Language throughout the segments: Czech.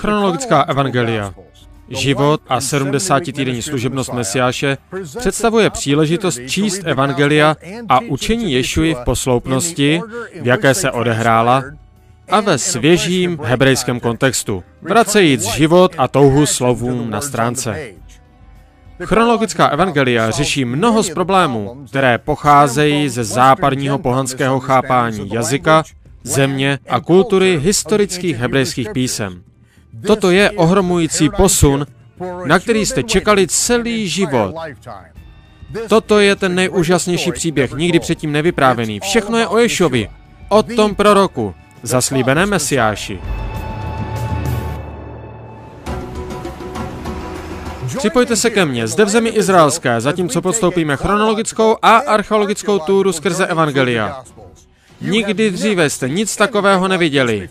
Chronologická evangelia. Život a 70-týdenní služebnost Mesiáše představuje příležitost číst evangelia a učení Ješuji v posloupnosti, v jaké se odehrála, a ve svěžím hebrejském kontextu, vracejíc život a touhu slovům na stránce. Chronologická evangelia řeší mnoho z problémů, které pocházejí ze západního pohanského chápání jazyka, země a kultury historických hebrejských písem. Toto je ohromující posun, na který jste čekali celý život. Toto je ten nejúžasnější příběh, nikdy předtím nevyprávěný. Všechno je o Ješovi, o tom proroku, zaslíbené Mesiáši. Připojte se ke mně zde v zemi izraelské, zatímco podstoupíme chronologickou a archeologickou túru skrze Evangelia. Nikdy dříve jste nic takového neviděli.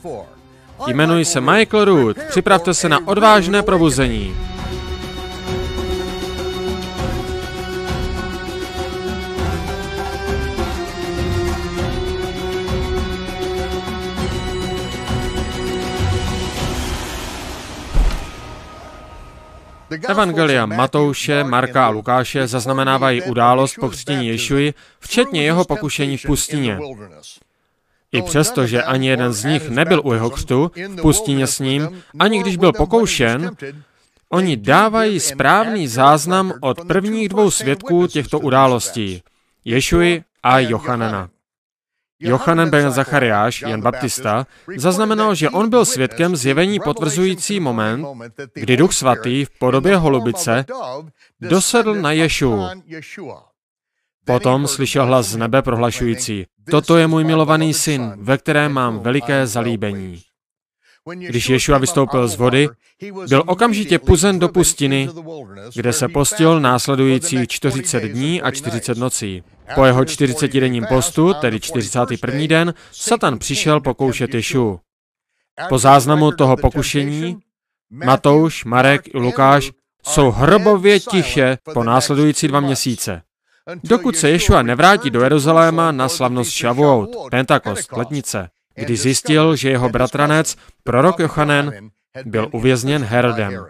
Jmenuji se Michael Root. Připravte se na odvážné probuzení. Evangelia Matouše, Marka a Lukáše zaznamenávají událost pokřtění Ješuji, včetně jeho pokušení v pustině. I přesto, že ani jeden z nich nebyl u jeho křtu v pustině s ním, ani když byl pokoušen, oni dávají správný záznam od prvních dvou svědků těchto událostí, Ješuji a Jochanana. Jochanan ben Zachariáš, Jan Baptista, zaznamenal, že on byl svědkem zjevení potvrzující moment, kdy Duch Svatý v podobě holubice dosedl na Ješu. Potom slyšel hlas z nebe prohlašující, toto je můj milovaný syn, ve kterém mám veliké zalíbení. Když Ješua vystoupil z vody, byl okamžitě puzen do pustiny, kde se postil následující 40 dní a 40 nocí. Po jeho 40-denním postu, tedy 41. den, Satan přišel pokoušet Ješu. Po záznamu toho pokušení Matouš, Marek i Lukáš jsou hrobově tiše po následující dva měsíce. Dokud se Ješua nevrátí do Jeruzaléma na slavnost Shavuot, Pentakost, letnice, kdy zjistil, že jeho bratranec, prorok Jochanen, byl uvězněn Herodem.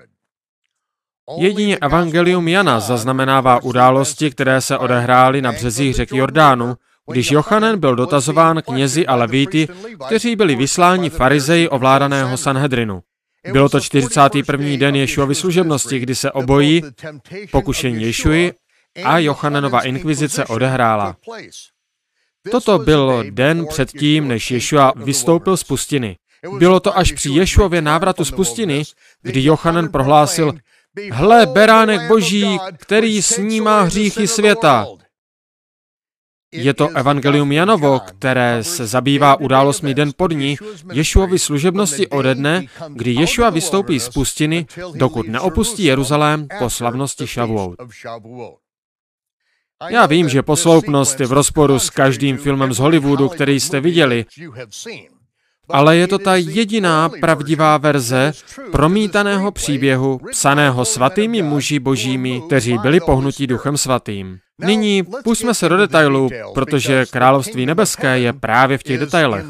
Jedině Evangelium Jana zaznamenává události, které se odehrály na březích řeky Jordánu, když Jochanen byl dotazován knězi a levíty, kteří byli vysláni farizeji ovládaného Sanhedrinu. Bylo to 41. den Ješuovy služebnosti, kdy se obojí, pokušení Ješuji a Jochanenova inkvizice odehrála. Toto byl den předtím, než Ješua vystoupil z pustiny. Bylo to až při Ješuově návratu z pustiny, kdy Jochanan prohlásil, hle, beránek boží, který snímá hříchy světa. Je to Evangelium Janovo, které se zabývá událostmi den pod ní, Ješuovi služebnosti ode dne, kdy Ješua vystoupí z pustiny, dokud neopustí Jeruzalém po slavnosti Shavuot. Já vím, že posloupnost je v rozporu s každým filmem z Hollywoodu, který jste viděli, ale je to ta jediná pravdivá verze promítaného příběhu, psaného svatými muži božími, kteří byli pohnutí duchem svatým. Nyní pusme se do detailů, protože království nebeské je právě v těch detailech.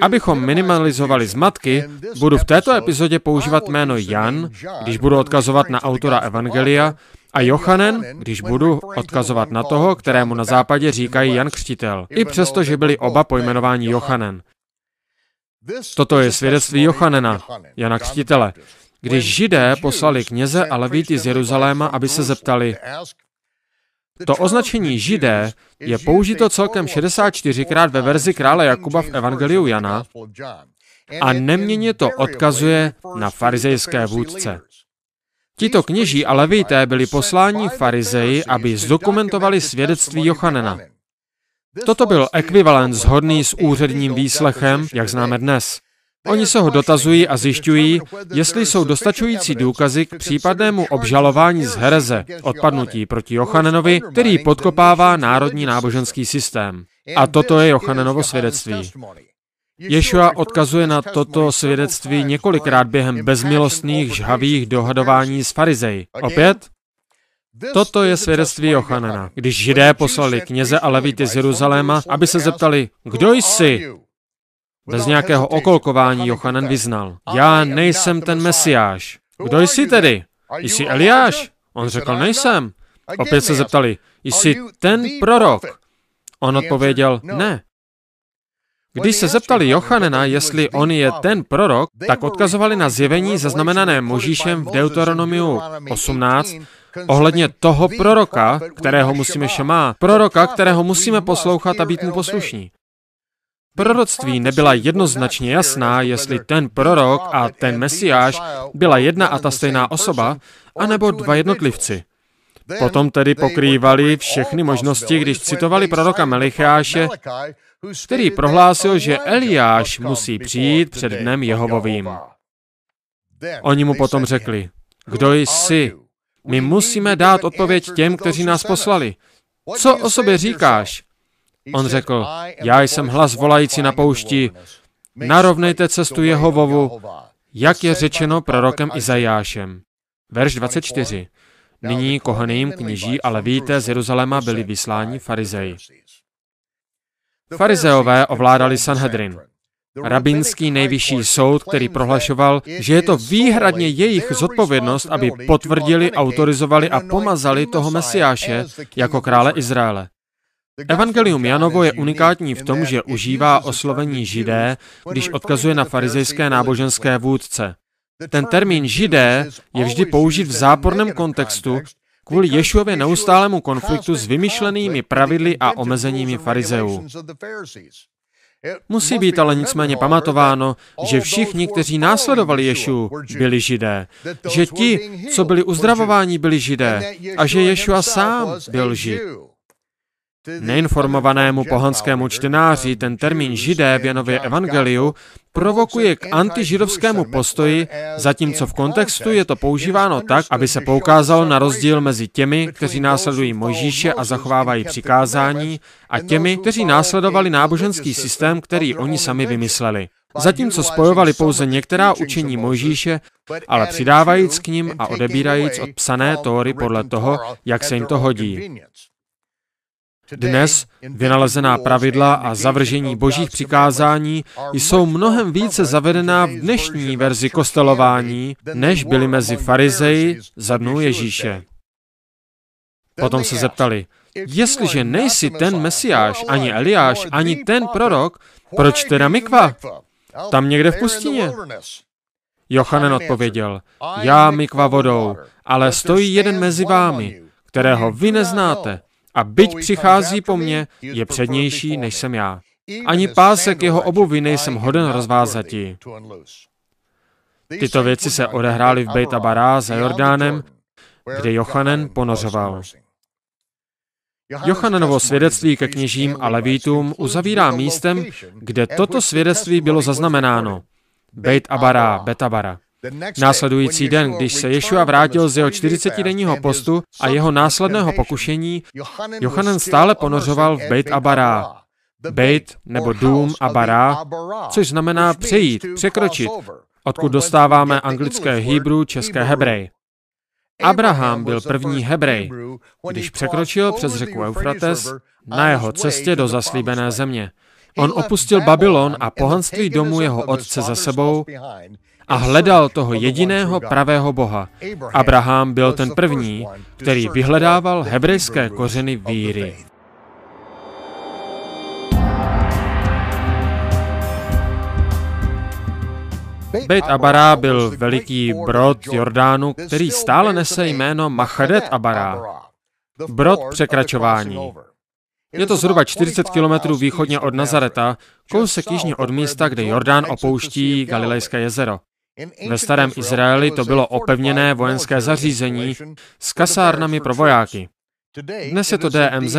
Abychom minimalizovali zmatky, budu v této epizodě používat jméno Jan, když budu odkazovat na autora Evangelia, a Jochanen, když budu odkazovat na toho, kterému na západě říkají Jan Křtitel, i přesto, že byli oba pojmenováni Jochanen. Toto je svědectví Jochanena, Jana Křtitele. Když židé poslali kněze a levíty z Jeruzaléma, aby se zeptali, to označení židé je použito celkem 64krát ve verzi krále Jakuba v Evangeliu Jana a neměně to odkazuje na farizejské vůdce. Tito kněží a levité byli posláni farizeji, aby zdokumentovali svědectví Jochanena. Toto byl ekvivalent zhodný s úředním výslechem, jak známe dnes. Oni se ho dotazují a zjišťují, jestli jsou dostačující důkazy k případnému obžalování z hereze, odpadnutí proti Jochanenovi, který podkopává národní náboženský systém. A toto je Jochanenovo svědectví. Ješua odkazuje na toto svědectví několikrát během bezmilostných žhavých dohadování s farizej. Opět? Toto je svědectví Jochanana. Když židé poslali kněze a levity z Jeruzaléma, aby se zeptali, kdo jsi? Bez nějakého okolkování Jochanan vyznal. Já nejsem ten mesiáš. Kdo jsi tedy? Jsi Eliáš? On řekl, nejsem. Opět se zeptali, jsi ten prorok? On odpověděl, ne. Když se zeptali Jochanena, jestli on je ten prorok, tak odkazovali na zjevení zaznamenané Možíšem v Deuteronomiu 18 ohledně toho proroka, kterého musíme šemá, proroka, kterého musíme poslouchat a být mu poslušní. Proroctví nebyla jednoznačně jasná, jestli ten prorok a ten mesiáš byla jedna a ta stejná osoba, anebo dva jednotlivci. Potom tedy pokrývali všechny možnosti, když citovali proroka Melicháše, který prohlásil, že Eliáš musí přijít před dnem Jehovovým. Oni mu potom řekli, kdo jsi? My musíme dát odpověď těm, kteří nás poslali. Co o sobě říkáš? On řekl, já jsem hlas volající na poušti, narovnejte cestu Jehovovu, jak je řečeno prorokem Izajášem. Verš 24. Nyní kohaným kněží a levíte z Jeruzaléma byli vysláni farizeji. Farizeové ovládali Sanhedrin, rabínský nejvyšší soud, který prohlašoval, že je to výhradně jejich zodpovědnost, aby potvrdili, autorizovali a pomazali toho Mesiáše jako krále Izraele. Evangelium Janovo je unikátní v tom, že užívá oslovení židé, když odkazuje na farizejské náboženské vůdce. Ten termín židé je vždy použit v záporném kontextu kvůli Ješuově neustálému konfliktu s vymyšlenými pravidly a omezeními farizeů. Musí být ale nicméně pamatováno, že všichni, kteří následovali Ješu, byli židé, že ti, co byli uzdravováni, byli židé a že Ješua sám byl žid. Neinformovanému pohanskému čtenáři ten termín židé v Janově evangeliu provokuje k antižidovskému postoji, zatímco v kontextu je to používáno tak, aby se poukázalo na rozdíl mezi těmi, kteří následují Mojžíše a zachovávají přikázání, a těmi, kteří následovali náboženský systém, který oni sami vymysleli. Zatímco spojovali pouze některá učení Mojžíše, ale přidávajíc k ním a odebírajíc od psané tóry podle toho, jak se jim to hodí. Dnes vynalezená pravidla a zavržení božích přikázání jsou mnohem více zavedená v dnešní verzi kostelování, než byly mezi farizeji za dnů Ježíše. Potom se zeptali, jestliže nejsi ten mesiáš, ani Eliáš, ani ten prorok, proč teda mikva? Tam někde v pustině. Jochanen odpověděl, já mikva vodou, ale stojí jeden mezi vámi, kterého vy neznáte, a byť přichází po mně, je přednější, než jsem já. Ani pásek jeho obuvy nejsem hoden rozvázati. Tyto věci se odehrály v Bejt Bará za Jordánem, kde Jochanen ponořoval. Jochananovo svědectví ke kněžím a levítům uzavírá místem, kde toto svědectví bylo zaznamenáno. Bejt Abara, Betabara. Následující den, když se Ješua vrátil z jeho 40-denního postu a jeho následného pokušení, Jochanan stále ponořoval v Bejt Abará. Bejt nebo dům Abará, což znamená přejít, překročit, odkud dostáváme anglické Hebrew, české Hebrej. Abraham byl první Hebrej, když překročil přes řeku Eufrates na jeho cestě do zaslíbené země. On opustil Babylon a pohanství domu jeho otce za sebou a hledal toho jediného pravého Boha. Abraham byl ten první, který vyhledával hebrejské kořeny víry. Bejt Abara byl veliký brod Jordánu, který stále nese jméno Machadet Abara, brod překračování. Je to zhruba 40 kilometrů východně od Nazareta, kousek jižně od místa, kde Jordán opouští Galilejské jezero. Ve starém Izraeli to bylo opevněné vojenské zařízení s kasárnami pro vojáky. Dnes je to DMZ,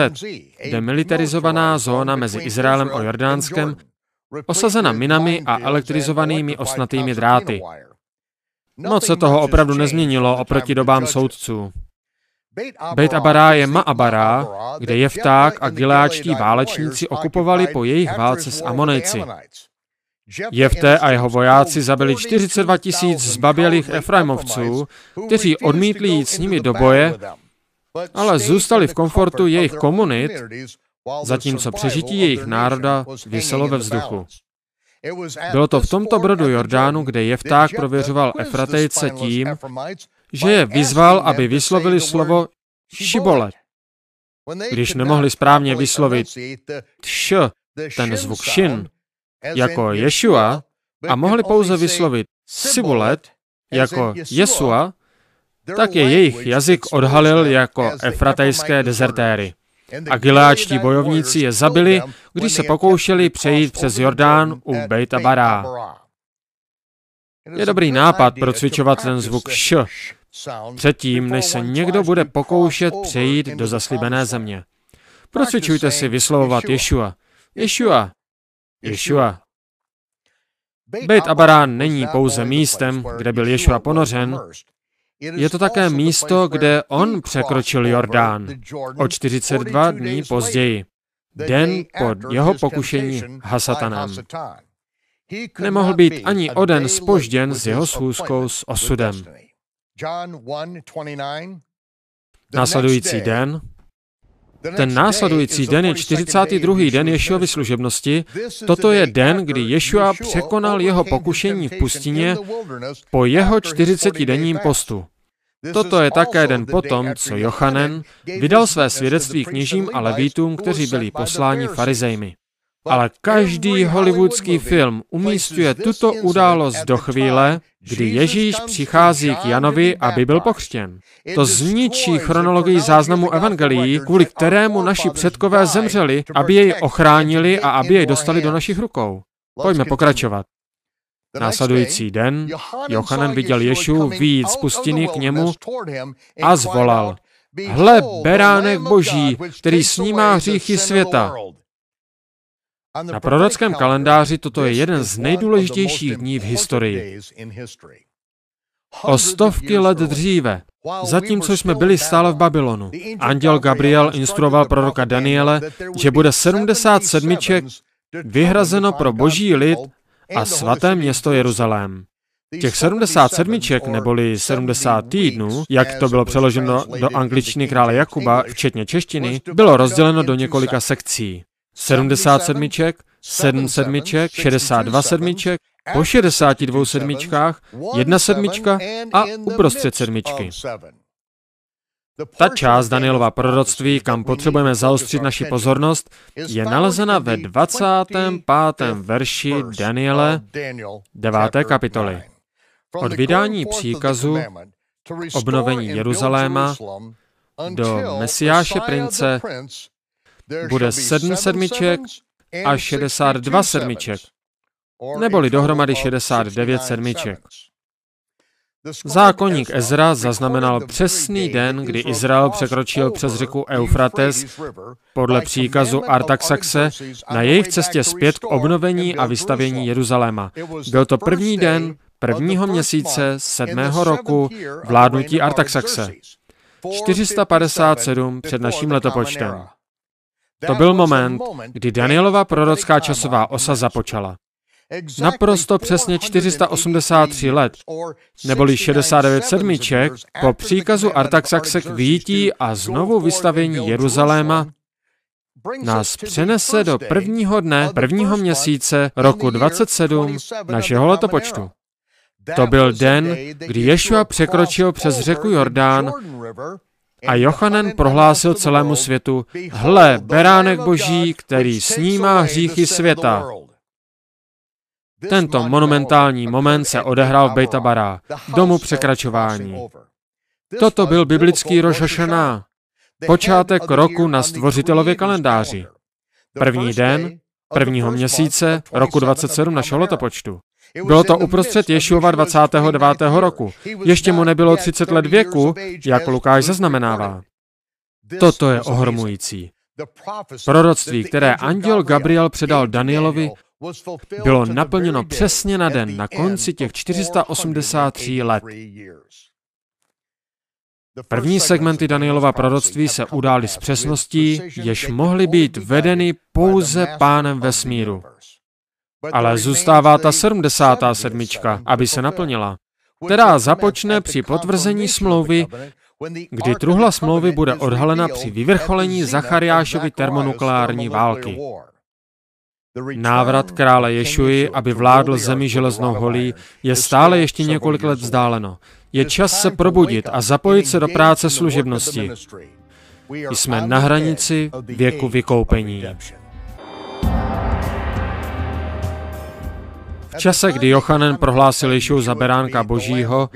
demilitarizovaná zóna mezi Izraelem a Jordánskem, osazena minami a elektrizovanými osnatými dráty. Moc se toho opravdu nezměnilo oproti dobám soudců. Bejt Abará je Maabará, kde Jefták a gileáčtí válečníci okupovali po jejich válce s Amonejci. Jefte a jeho vojáci zabili 42 tisíc zbabělých Efraimovců, kteří odmítli jít s nimi do boje, ale zůstali v komfortu jejich komunit, zatímco přežití jejich národa vyselo ve vzduchu. Bylo to v tomto brodu Jordánu, kde Jefták prověřoval Efratejce tím, že je vyzval, aby vyslovili slovo šibolet. Když nemohli správně vyslovit š, ten zvuk šin, jako Ješua, a mohli pouze vyslovit sibulet, jako Jesua, tak je jejich jazyk odhalil jako efratejské dezertéry. A gileáčtí bojovníci je zabili, když se pokoušeli přejít přes Jordán u Bejta Bará. Je dobrý nápad procvičovat ten zvuk š předtím, než se někdo bude pokoušet přejít do zaslíbené země. Procvičujte si vyslovovat Ješua. Ješua. Ješua. Bejt Abarán není pouze místem, kde byl Ješua ponořen, je to také místo, kde on překročil Jordán. o 42 dní později, den po jeho pokušení Hasatanem. Nemohl být ani o den spožděn s jeho schůzkou s osudem. Následující den, ten následující den je 42. den Ješuovy služebnosti. Toto je den, kdy Ješua překonal jeho pokušení v pustině po jeho 40-denním postu. Toto je také den potom, co Jochanen vydal své svědectví kněžím a levítům, kteří byli posláni farizejmi. Ale každý hollywoodský film umístuje tuto událost do chvíle, kdy Ježíš přichází k Janovi, aby byl pokřtěn. To zničí chronologii záznamu evangelií, kvůli kterému naši předkové zemřeli, aby jej ochránili a aby jej dostali do našich rukou. Pojďme pokračovat. Následující den Jochanan viděl Ješu výjít z pustiny k němu a zvolal, hle, beránek boží, který snímá hříchy světa. Na prorockém kalendáři toto je jeden z nejdůležitějších dní v historii. O stovky let dříve, zatímco jsme byli stále v Babylonu, anděl Gabriel instruoval proroka Daniele, že bude 77 vyhrazeno pro boží lid a svaté město Jeruzalém. Těch 70 sedmiček neboli 70 týdnů, jak to bylo přeloženo do angličtiny krále Jakuba, včetně češtiny, bylo rozděleno do několika sekcí. 70 sedmiček, 7 sedmiček, 62 sedmiček, po 62 sedmičkách, jedna sedmička a uprostřed sedmičky. Ta část Danielova proroctví, kam potřebujeme zaostřit naši pozornost, je nalezena ve 25. verši Daniele 9. kapitoly. Od vydání příkazu obnovení Jeruzaléma do Mesiáše prince bude sedm sedmiček a 62 sedmiček, neboli dohromady 69 sedmiček. Zákonník Ezra zaznamenal přesný den, kdy Izrael překročil přes řeku Eufrates podle příkazu Artaxaxe na jejich cestě zpět k obnovení a vystavění Jeruzaléma. Byl to první den prvního měsíce sedmého roku vládnutí Artaxaxe. 457 před naším letopočtem. To byl moment, kdy Danielova prorocká časová osa započala. Naprosto přesně 483 let, neboli 69 sedmiček, po příkazu Artaxaxe k výjití a znovu vystavení Jeruzaléma nás přenese do prvního dne, prvního měsíce roku 27 našeho letopočtu. To byl den, kdy Ješua překročil přes řeku Jordán a Jochanan prohlásil celému světu, hle, beránek boží, který snímá hříchy světa. Tento monumentální moment se odehrál v Bejtabara, domu překračování. Toto byl biblický Hashanah, počátek roku na stvořitelově kalendáři. První den, prvního měsíce, roku 27 našeho letopočtu. Bylo to uprostřed Ješuova 29. roku. Ještě mu nebylo 30 let věku, jak Lukáš zaznamenává. Toto je ohromující. Proroctví, které anděl Gabriel předal Danielovi, bylo naplněno přesně na den, na konci těch 483 let. První segmenty Danielova proroctví se udály s přesností, jež mohly být vedeny pouze pánem vesmíru. Ale zůstává ta 77. aby se naplnila, která započne při potvrzení smlouvy, kdy truhla smlouvy bude odhalena při vyvrcholení Zachariášovy termonukleární války. Návrat krále Ješuji, aby vládl zemi železnou holí, je stále ještě několik let vzdáleno. Je čas se probudit a zapojit se do práce služebnosti. Jsme na hranici věku vykoupení. V čase, kdy Jochanen prohlásil Ješu za beránka božího,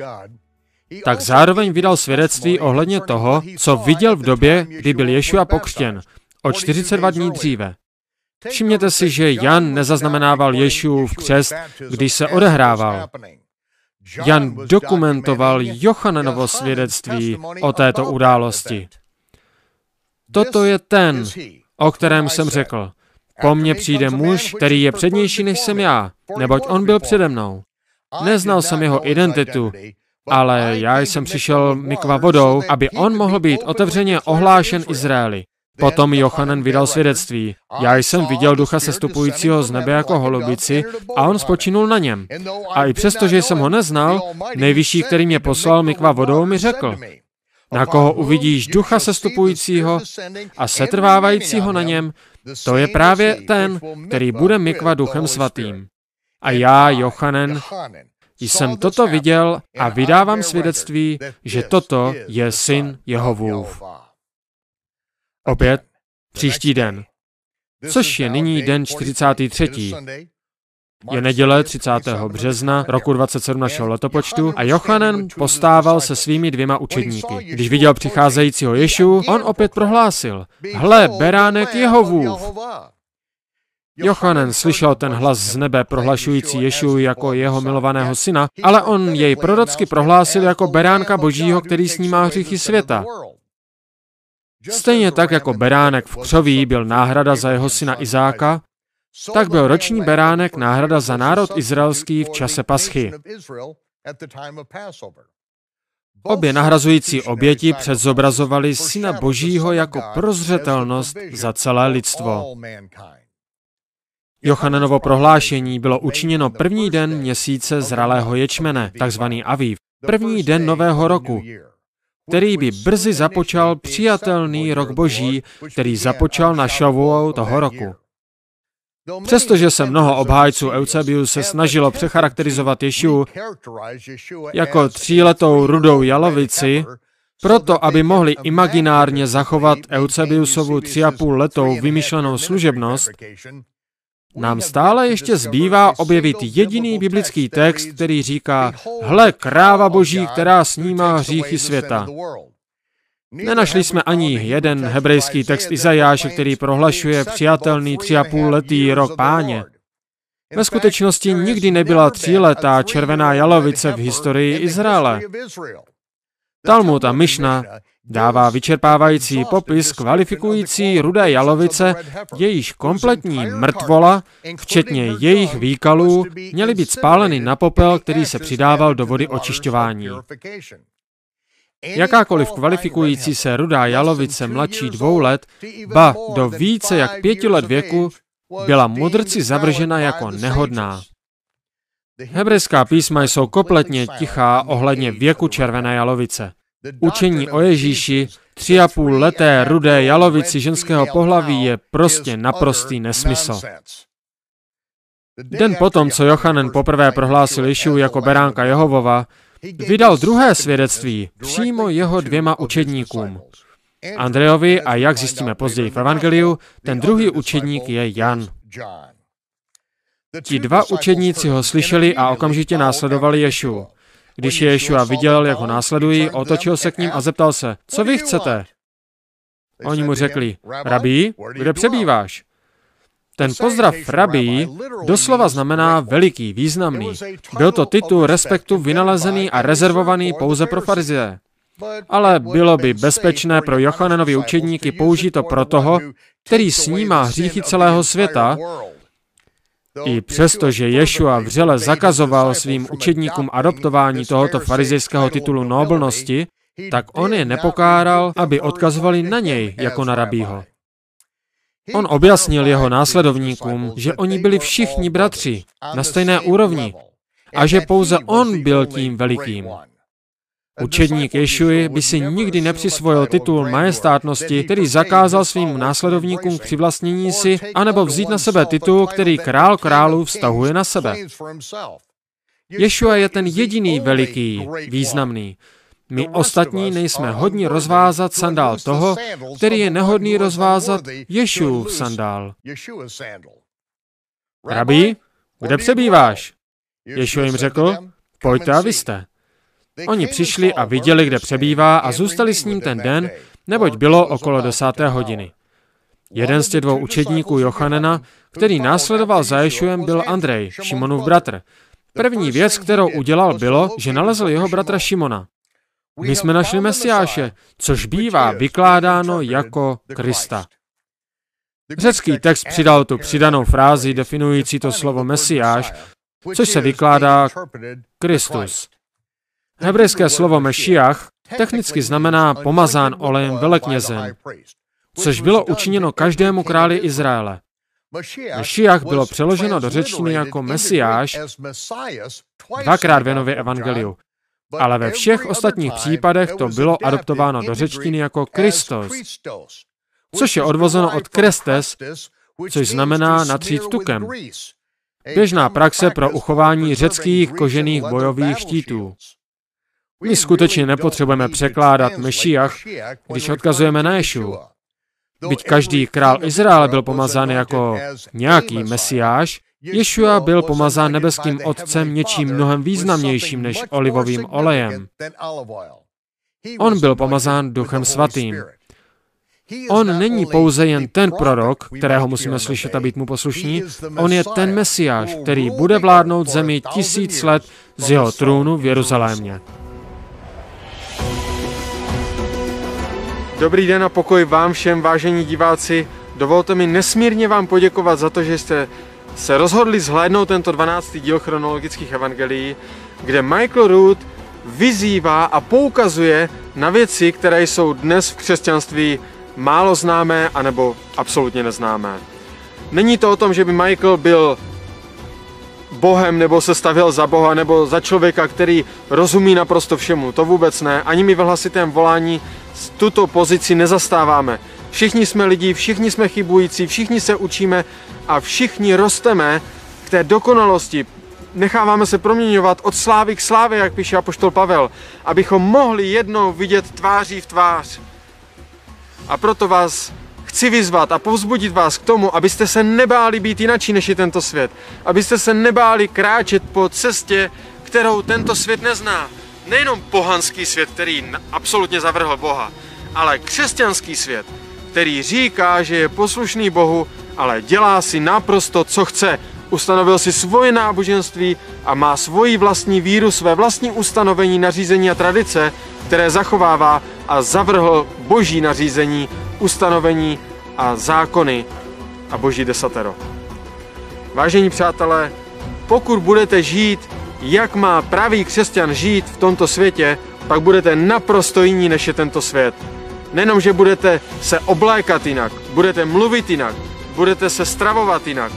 tak zároveň vydal svědectví ohledně toho, co viděl v době, kdy byl Ješua pokřtěn, o 42 dní dříve. Všimněte si, že Jan nezaznamenával v křest, když se odehrával. Jan dokumentoval Jochananovo svědectví o této události. Toto je ten, o kterém jsem řekl. Po mně přijde muž, který je přednější než jsem já, neboť on byl přede mnou. Neznal jsem jeho identitu, ale já jsem přišel mikva vodou, aby on mohl být otevřeně ohlášen Izraeli. Potom Jochanan vydal svědectví. Já jsem viděl ducha sestupujícího z nebe jako holubici a on spočinul na něm. A i přesto, že jsem ho neznal, nejvyšší, který mě poslal mikva vodou, mi řekl, na koho uvidíš ducha sestupujícího a setrvávajícího na něm, to je právě ten, který bude mikva duchem svatým. A já, Jochanen, jsem toto viděl a vydávám svědectví, že toto je syn Jehovův. Opět příští den, což je nyní den 43. Je neděle 30. března roku 27 našeho letopočtu a Jochanen postával se svými dvěma učedníky. Když viděl přicházejícího Ješu, on opět prohlásil, hle, beránek Jehovův. Jochanen slyšel ten hlas z nebe prohlašující Ješu jako jeho milovaného syna, ale on jej prorocky prohlásil jako beránka božího, který snímá hříchy světa. Stejně tak jako beránek v křoví byl náhrada za jeho syna Izáka, tak byl roční beránek náhrada za národ izraelský v čase paschy. Obě nahrazující oběti předzobrazovali syna Božího jako prozřetelnost za celé lidstvo. Jochananovo prohlášení bylo učiněno první den měsíce zralého ječmene, takzvaný Aviv, první den nového roku, který by brzy započal přijatelný rok boží, který započal na šavuou toho roku. Přestože se mnoho obhájců Eusebius se snažilo přecharakterizovat Ješu jako tříletou rudou jalovici, proto, aby mohli imaginárně zachovat Eusebiusovu tři a půl letou vymyšlenou služebnost, nám stále ještě zbývá objevit jediný biblický text, který říká, hle, kráva boží, která snímá hříchy světa. Nenašli jsme ani jeden hebrejský text Izajáše, který prohlašuje přijatelný tři a půl letý rok páně. Ve skutečnosti nikdy nebyla tříletá červená jalovice v historii Izraele. Talmud a Myšna dává vyčerpávající popis kvalifikující rudé jalovice, jejíž kompletní mrtvola, včetně jejich výkalů, měly být spáleny na popel, který se přidával do vody očišťování. Jakákoliv kvalifikující se rudá jalovice mladší dvou let, ba do více jak pěti let věku, byla mudrci zavržena jako nehodná. Hebrejská písma jsou kompletně tichá ohledně věku červené jalovice. Učení o Ježíši, tři a půl leté rudé jalovici ženského pohlaví je prostě naprostý nesmysl. Den potom, co Jochanen poprvé prohlásil Ješu jako beránka Jehovova, vydal druhé svědectví přímo jeho dvěma učedníkům. Andrejovi a jak zjistíme později v Evangeliu, ten druhý učedník je Jan. Ti dva učedníci ho slyšeli a okamžitě následovali Ješu. Když je Ješua viděl, jak ho následují, otočil se k ním a zeptal se, co vy chcete? Oni mu řekli, rabí, kde přebýváš? Ten pozdrav rabí doslova znamená veliký, významný. Byl to titul respektu vynalezený a rezervovaný pouze pro farizie. Ale bylo by bezpečné pro Jochananovi učedníky použít to pro toho, který snímá hříchy celého světa, i přesto, že Ješua vřele zakazoval svým učedníkům adoptování tohoto farizejského titulu noblnosti, tak on je nepokáral, aby odkazovali na něj jako na rabího. On objasnil jeho následovníkům, že oni byli všichni bratři na stejné úrovni a že pouze on byl tím velikým. Učedník Ješuji by si nikdy nepřisvojil titul majestátnosti, který zakázal svým následovníkům přivlastnění si, anebo vzít na sebe titul, který král králů vztahuje na sebe. Ješua je ten jediný veliký, významný. My ostatní nejsme hodní rozvázat sandál toho, který je nehodný rozvázat Ješův sandál. Rabí, kde přebýváš? Ješua jim řekl, pojďte a vy jste. Oni přišli a viděli, kde přebývá a zůstali s ním ten den, neboť bylo okolo desáté hodiny. Jeden z těch dvou učedníků Jochanena, který následoval za Ješuem, byl Andrej, Šimonův bratr. První věc, kterou udělal, bylo, že nalezl jeho bratra Šimona. My jsme našli Mesiáše, což bývá vykládáno jako Krista. Řecký text přidal tu přidanou frázi definující to slovo Mesiáš, což se vykládá Kristus. Hebrejské slovo Mešiach technicky znamená pomazán olejem veleknězem, což bylo učiněno každému králi Izraele. Mešiach bylo přeloženo do řečtiny jako Mesiáš dvakrát v Janově evangeliu, ale ve všech ostatních případech to bylo adoptováno do řečtiny jako Kristos, což je odvozeno od krestes, což znamená natřít tukem. Běžná praxe pro uchování řeckých kožených bojových štítů. My skutečně nepotřebujeme překládat Mešiach, když odkazujeme na Ješu. Byť každý král Izraele byl pomazán jako nějaký mesiáš, Ješua byl pomazán nebeským otcem něčím mnohem významnějším než olivovým olejem. On byl pomazán duchem svatým. On není pouze jen ten prorok, kterého musíme slyšet a být mu poslušní, on je ten mesiáš, který bude vládnout zemi tisíc let z jeho trůnu v Jeruzalémě. Dobrý den a pokoj vám všem, vážení diváci. Dovolte mi nesmírně vám poděkovat za to, že jste se rozhodli zhlédnout tento 12. díl chronologických evangelií, kde Michael Root vyzývá a poukazuje na věci, které jsou dnes v křesťanství málo známé anebo absolutně neznámé. Není to o tom, že by Michael byl Bohem nebo se stavil za Boha nebo za člověka, který rozumí naprosto všemu. To vůbec ne. Ani mi v hlasitém volání tuto pozici nezastáváme. Všichni jsme lidi, všichni jsme chybující, všichni se učíme a všichni rosteme k té dokonalosti. Necháváme se proměňovat od slávy k slávě, jak píše apoštol Pavel, abychom mohli jednou vidět tváří v tvář. A proto vás chci vyzvat a povzbudit vás k tomu, abyste se nebáli být jinačí než je tento svět. Abyste se nebáli kráčet po cestě, kterou tento svět nezná. Nejenom pohanský svět, který absolutně zavrhl Boha, ale křesťanský svět, který říká, že je poslušný Bohu, ale dělá si naprosto, co chce. Ustanovil si svoje náboženství a má svoji vlastní víru, své vlastní ustanovení, nařízení a tradice, které zachovává a zavrhl boží nařízení, ustanovení a zákony a boží desatero. Vážení přátelé, pokud budete žít, jak má pravý křesťan žít v tomto světě, pak budete naprosto jiní než je tento svět. Nejenom, že budete se oblékat jinak, budete mluvit jinak, budete se stravovat jinak,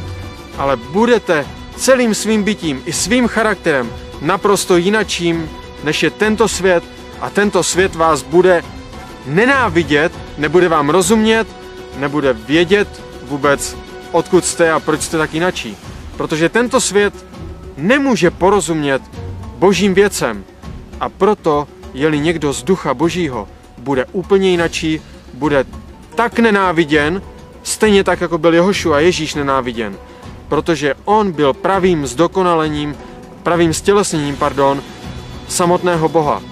ale budete celým svým bytím i svým charakterem naprosto jinačím, než je tento svět a tento svět vás bude nenávidět, nebude vám rozumět, nebude vědět vůbec, odkud jste a proč jste tak jinačí. Protože tento svět nemůže porozumět božím věcem a proto, je-li někdo z ducha božího, bude úplně jinačí, bude tak nenáviděn, stejně tak, jako byl Jehošu a Ježíš nenáviděn. Protože on byl pravým zdokonalením, pravým stělesněním, pardon, samotného Boha.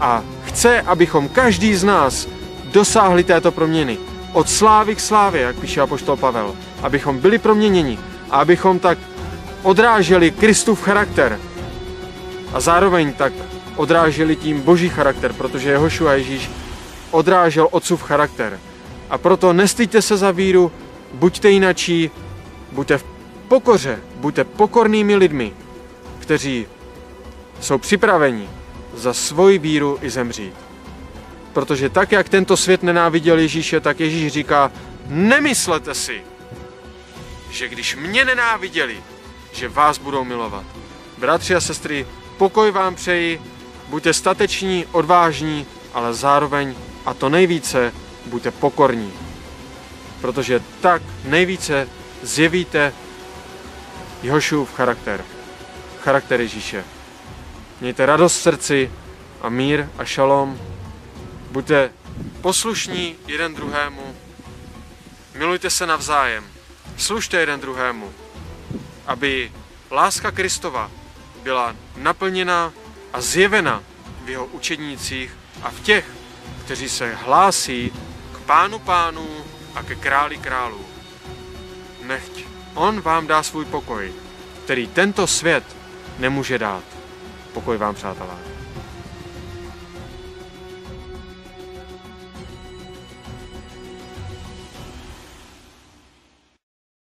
A chce, abychom každý z nás dosáhli této proměny. Od slávy k slávě, jak píše apoštol Pavel. Abychom byli proměněni a abychom tak odráželi Kristův charakter. A zároveň tak odráželi tím boží charakter, protože Jehošu a Ježíš odrážel otcův charakter. A proto nestýďte se za víru, buďte jinačí, buďte v pokoře, buďte pokornými lidmi, kteří jsou připraveni za svoji víru i zemřít. Protože tak, jak tento svět nenáviděl Ježíše, tak Ježíš říká, nemyslete si, že když mě nenáviděli, že vás budou milovat. Bratři a sestry, pokoj vám přeji Buďte stateční, odvážní, ale zároveň, a to nejvíce, buďte pokorní. Protože tak nejvíce zjevíte Jehošův charakter. Charakter Ježíše. Mějte radost v srdci a mír a šalom. Buďte poslušní jeden druhému. Milujte se navzájem. Služte jeden druhému. Aby láska Kristova byla naplněna a zjevena v jeho učednících a v těch, kteří se hlásí k pánu pánů a ke králi králů. Nechť on vám dá svůj pokoj, který tento svět nemůže dát. Pokoj vám, přátelé.